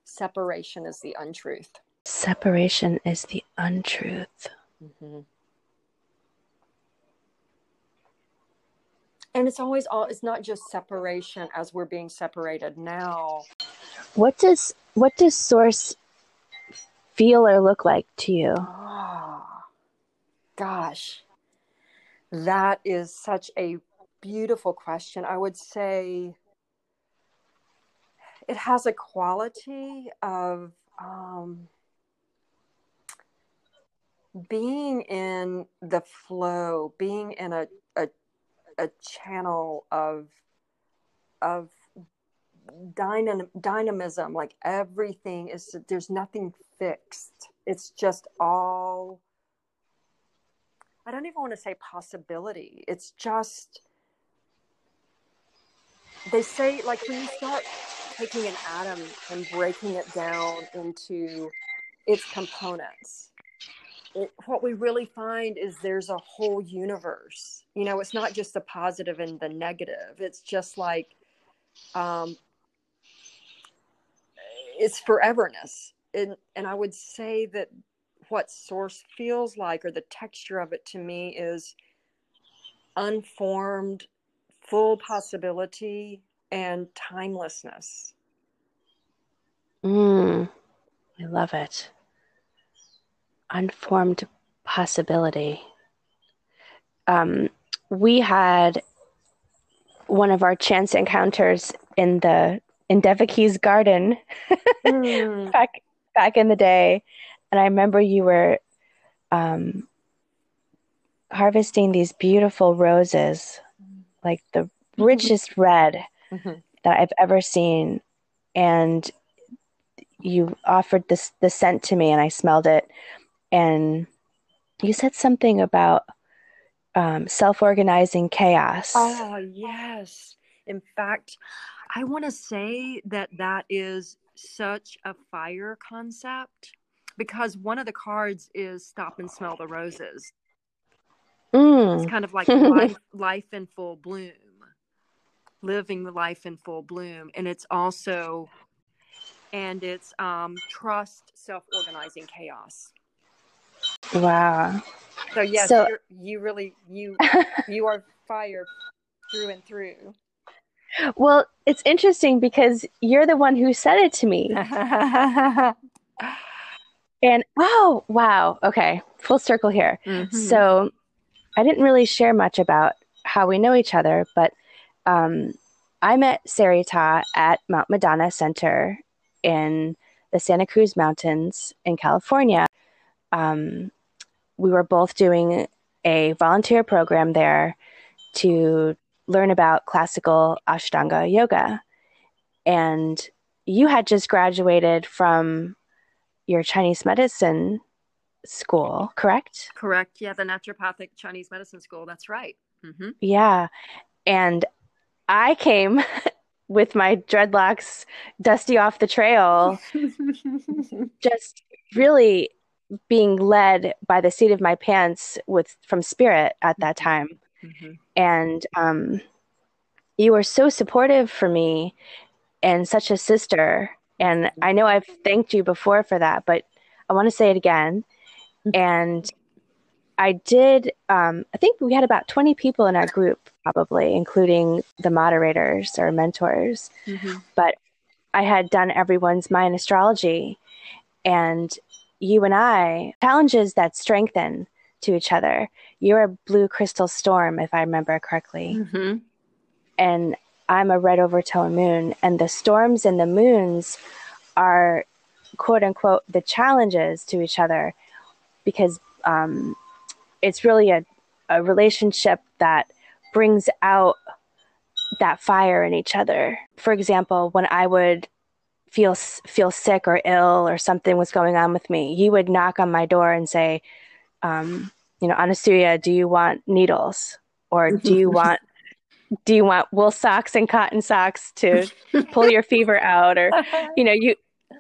separation is the untruth. Separation is the untruth. Mm-hmm. And it's always all it's not just separation as we're being separated now. What does what does source feel or look like to you? Oh, gosh. That is such a beautiful question. I would say it has a quality of um, being in the flow, being in a, a, a channel of, of dynam- dynamism, like everything is, there's nothing fixed. It's just all, I don't even want to say possibility. It's just, they say, like when you start taking an atom and breaking it down into its components, it, what we really find is there's a whole universe. You know, it's not just the positive and the negative. It's just like, um, it's foreverness. And, and I would say that what source feels like or the texture of it to me is unformed, full possibility, and timelessness. Mm, I love it unformed possibility. Um, we had one of our chance encounters in the in Devaki's garden (laughs) mm. back back in the day, and I remember you were um, harvesting these beautiful roses, like the mm-hmm. richest red mm-hmm. that I've ever seen, and you offered this the scent to me, and I smelled it, and you said something about um, self-organizing chaos. Oh yes. In fact, I want to say that that is such a fire concept because one of the cards is stop and smell the roses. Mm. It's kind of like (laughs) life, life in full bloom, living the life in full bloom, and it's also, and it's um, trust, self-organizing chaos. Wow. So yes, so, you really you (laughs) you are fire through and through. Well, it's interesting because you're the one who said it to me. (laughs) and oh, wow. Okay. Full circle here. Mm-hmm. So I didn't really share much about how we know each other, but um, I met Sarita at Mount Madonna Center in the Santa Cruz Mountains in California. Um, we were both doing a volunteer program there to learn about classical Ashtanga yoga. And you had just graduated from your Chinese medicine school, correct? Correct. Yeah, the naturopathic Chinese medicine school. That's right. Mm-hmm. Yeah. And I came (laughs) with my dreadlocks dusty off the trail, (laughs) just really being led by the seat of my pants with from spirit at that mm-hmm. time mm-hmm. and um, you were so supportive for me and such a sister and i know i've thanked you before for that but i want to say it again mm-hmm. and i did um, i think we had about 20 people in our group probably including the moderators or mentors mm-hmm. but i had done everyone's Mayan astrology and you and I, challenges that strengthen to each other. You're a blue crystal storm, if I remember correctly. Mm-hmm. And I'm a red overtone moon. And the storms and the moons are, quote unquote, the challenges to each other because um, it's really a, a relationship that brings out that fire in each other. For example, when I would feel feel sick or ill or something was going on with me, he would knock on my door and say, um, you know, Anasuya, do you want needles or do you (laughs) want do you want wool socks and cotton socks to pull your fever out or (laughs) you know you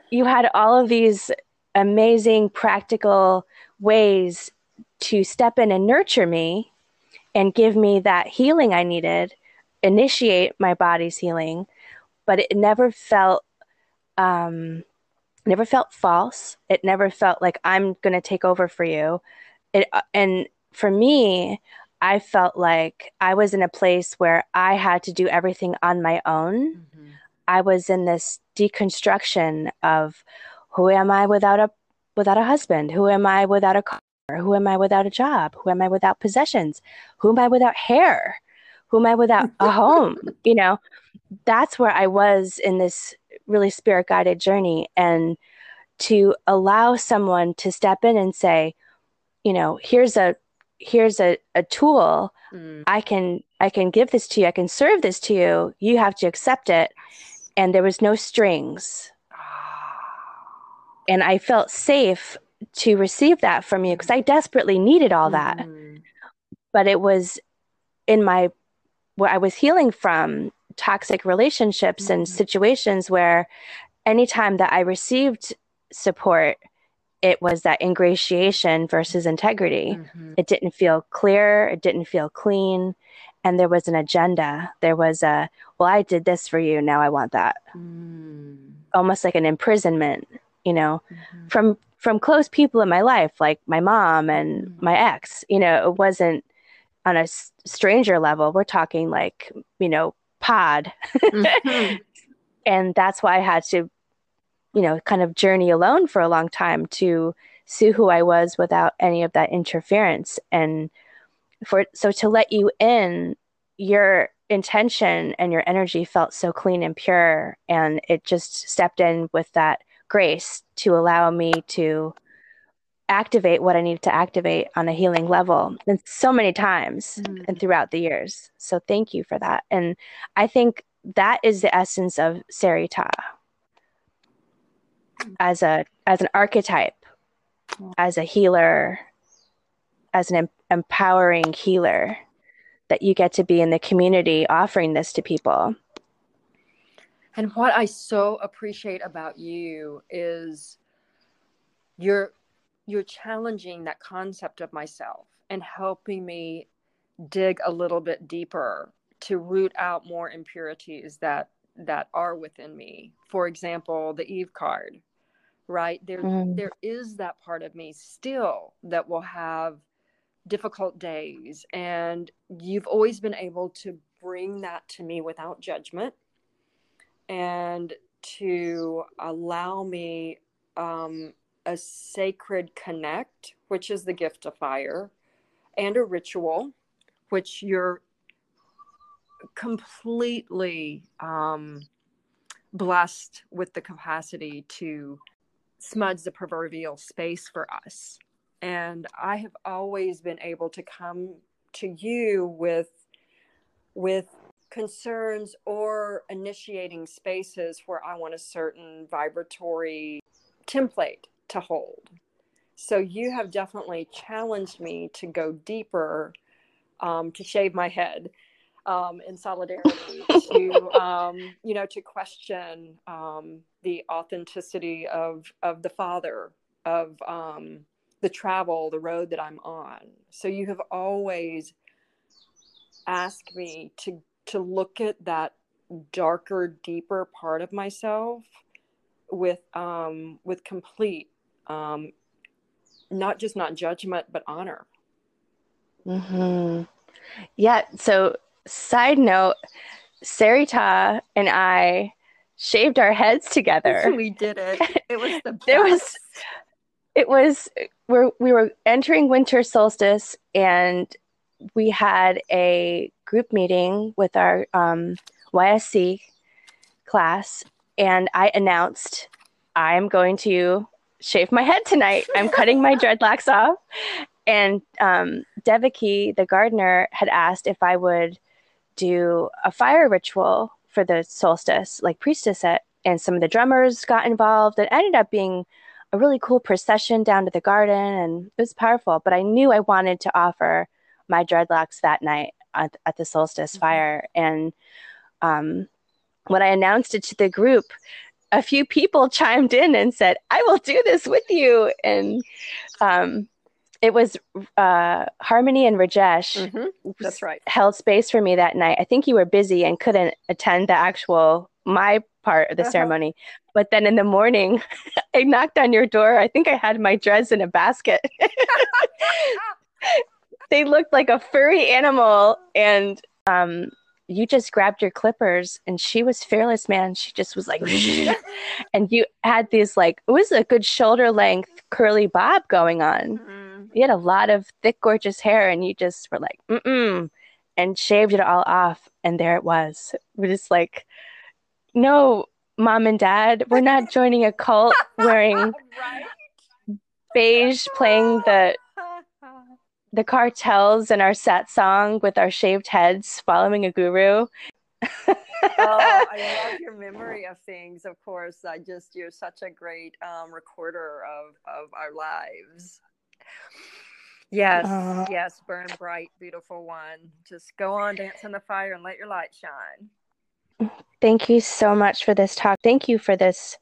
you had all of these amazing practical ways to step in and nurture me and give me that healing I needed, initiate my body's healing, but it never felt um, never felt false. It never felt like I'm going to take over for you. It, uh, and for me, I felt like I was in a place where I had to do everything on my own. Mm-hmm. I was in this deconstruction of who am I without a without a husband? Who am I without a car? Who am I without a job? Who am I without possessions? Who am I without hair? Who am I without a (laughs) home? You know, that's where I was in this really spirit guided journey and to allow someone to step in and say you know here's a here's a, a tool. Mm. i can i can give this to you. I can serve this to you. You have to accept it. And there was no strings. And i felt safe to receive that from you because i desperately needed all that. Mm. but it was in my where i was healing from toxic relationships mm-hmm. and situations where anytime that I received support, it was that ingratiation versus integrity. Mm-hmm. It didn't feel clear, it didn't feel clean, and there was an agenda. There was a, well, I did this for you, now I want that. Mm. Almost like an imprisonment, you know, mm-hmm. from from close people in my life, like my mom and mm-hmm. my ex. You know, it wasn't on a stranger level. We're talking like, you know, pod. Mm-hmm. (laughs) and that's why I had to, you know, kind of journey alone for a long time to see who I was without any of that interference. And for so to let you in, your intention and your energy felt so clean and pure, and it just stepped in with that grace to allow me to activate what I needed to activate on a healing level and so many times mm. and throughout the years. So thank you for that. And I think that is the essence of Sarita as a as an archetype, as a healer, as an em- empowering healer that you get to be in the community offering this to people. And what I so appreciate about you is you're you're challenging that concept of myself and helping me dig a little bit deeper to root out more impurities that that are within me for example the eve card right there mm. there is that part of me still that will have difficult days and you've always been able to bring that to me without judgment and to allow me um, a sacred connect, which is the gift of fire, and a ritual, which you're completely um, blessed with the capacity to smudge the proverbial space for us. And I have always been able to come to you with with concerns or initiating spaces where I want a certain vibratory template to hold. So you have definitely challenged me to go deeper, um, to shave my head um, in solidarity, to um, you know, to question um, the authenticity of of the Father, of um, the travel, the road that I'm on. So you have always asked me to to look at that darker, deeper part of myself with um, with complete um, not just not judgment but honor mm-hmm. yeah so side note sarita and i shaved our heads together (laughs) we did it it was the (laughs) best. there was it was we're, we were entering winter solstice and we had a group meeting with our um, ysc class and i announced i'm going to shave my head tonight. I'm cutting my (laughs) dreadlocks off. And um, Devaki, the gardener, had asked if I would do a fire ritual for the solstice, like priestess it. And some of the drummers got involved. It ended up being a really cool procession down to the garden, and it was powerful. But I knew I wanted to offer my dreadlocks that night at, at the solstice mm-hmm. fire. And um, when I announced it to the group, a few people (laughs) chimed in and said, I will do this with you. And um, it was uh, Harmony and Rajesh. Mm-hmm. That's right. Held space for me that night. I think you were busy and couldn't attend the actual, my part of the uh-huh. ceremony. But then in the morning, (laughs) I knocked on your door. I think I had my dress in a basket. (laughs) they looked like a furry animal. And um, you just grabbed your clippers and she was fearless man she just was like (laughs) and you had these like it was a good shoulder length curly bob going on mm-hmm. You had a lot of thick gorgeous hair and you just were like mm-mm and shaved it all off and there it was we're just like no mom and dad we're not (laughs) joining a cult wearing (laughs) right? beige playing the the kartals and our satsang with our shaved heads following a guru. oh, (laughs) I love your memory of things. Of course, I just you're such a great um, recorder of of our lives. Yes, uh, yes, burn bright, beautiful one. Just go on, dance in the fire, and let your light shine. Thank you so much for this talk. Thank you for this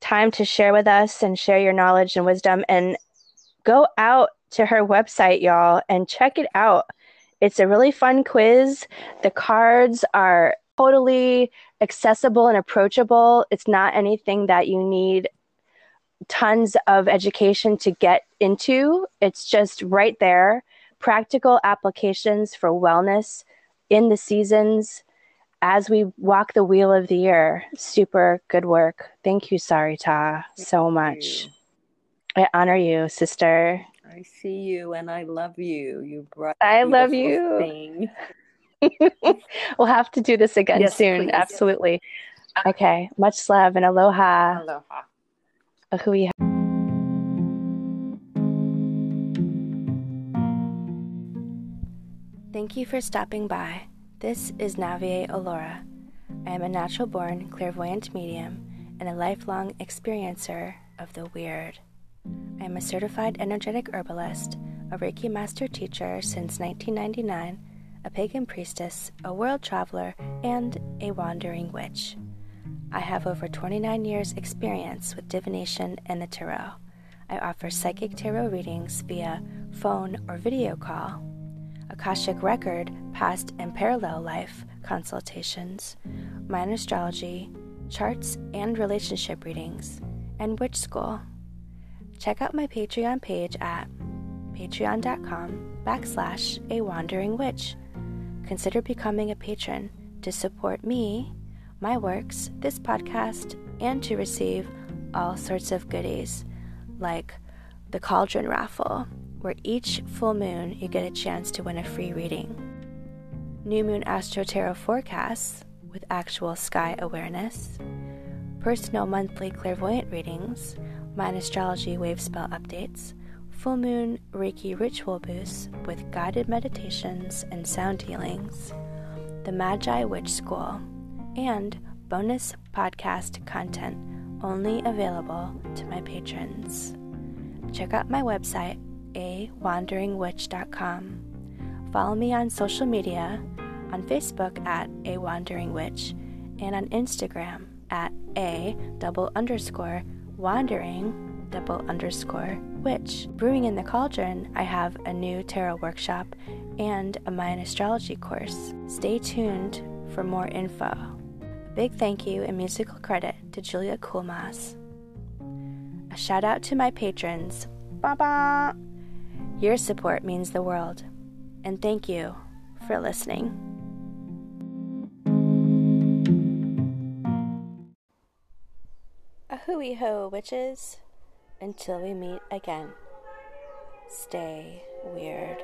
time to share with us and share your knowledge and wisdom. And go out to her website, y'all, and check it out. It's a really fun quiz. The cards are totally accessible and approachable. It's not anything that you need tons of education to get into. It's just right there. Practical applications for wellness in the seasons as we walk the wheel of the year. Super good work. Thank you, Sarita, so much. I honor you, sister. I see you and I love you. You brought I love you. (laughs) Thing. we'll have to do this again yes, soon. Please. Absolutely. Okay. Much love and aloha. Aloha. Thank you for stopping by. This is Naviae Allora. I am a natural born clairvoyant medium and a lifelong experiencer of the weird. I am a certified energetic herbalist, a Reiki master teacher since 1999, a pagan priestess, a world traveler, and a wandering witch. I have over 29 years' experience with divination and the tarot. I offer psychic tarot readings via phone or video call, Akashic record, past and parallel life consultations, Mayan astrology, charts and relationship readings, and witch school. Check out my Patreon page at patreon.com backslash a wandering witch. Consider becoming a patron to support me, my works, this podcast, and to receive all sorts of goodies like the Cauldron Raffle, where each full moon you get a chance to win a free reading, New Moon Astro Tarot forecasts with actual sky awareness, personal monthly clairvoyant readings Mayan Astrology Wave Spell updates, Full Moon Reiki Ritual boosts with guided meditations and sound healings, the Magi Witch School, and bonus podcast content only available to my patrons. Check out my website, awanderingwitch.com. Follow me on social media on Facebook at A Wandering Witch and on Instagram at A double underscore wandering double underscore witch. Brewing in the Cauldron, I have a new tarot workshop and a Mayan astrology course. Stay tuned for more info. Big thank you and musical credit to Julia Coolmas. A shout out to my patrons. Ba-ba! Your support means the world. And thank you for listening. A hooey ho, witches. Until we meet again, stay weird.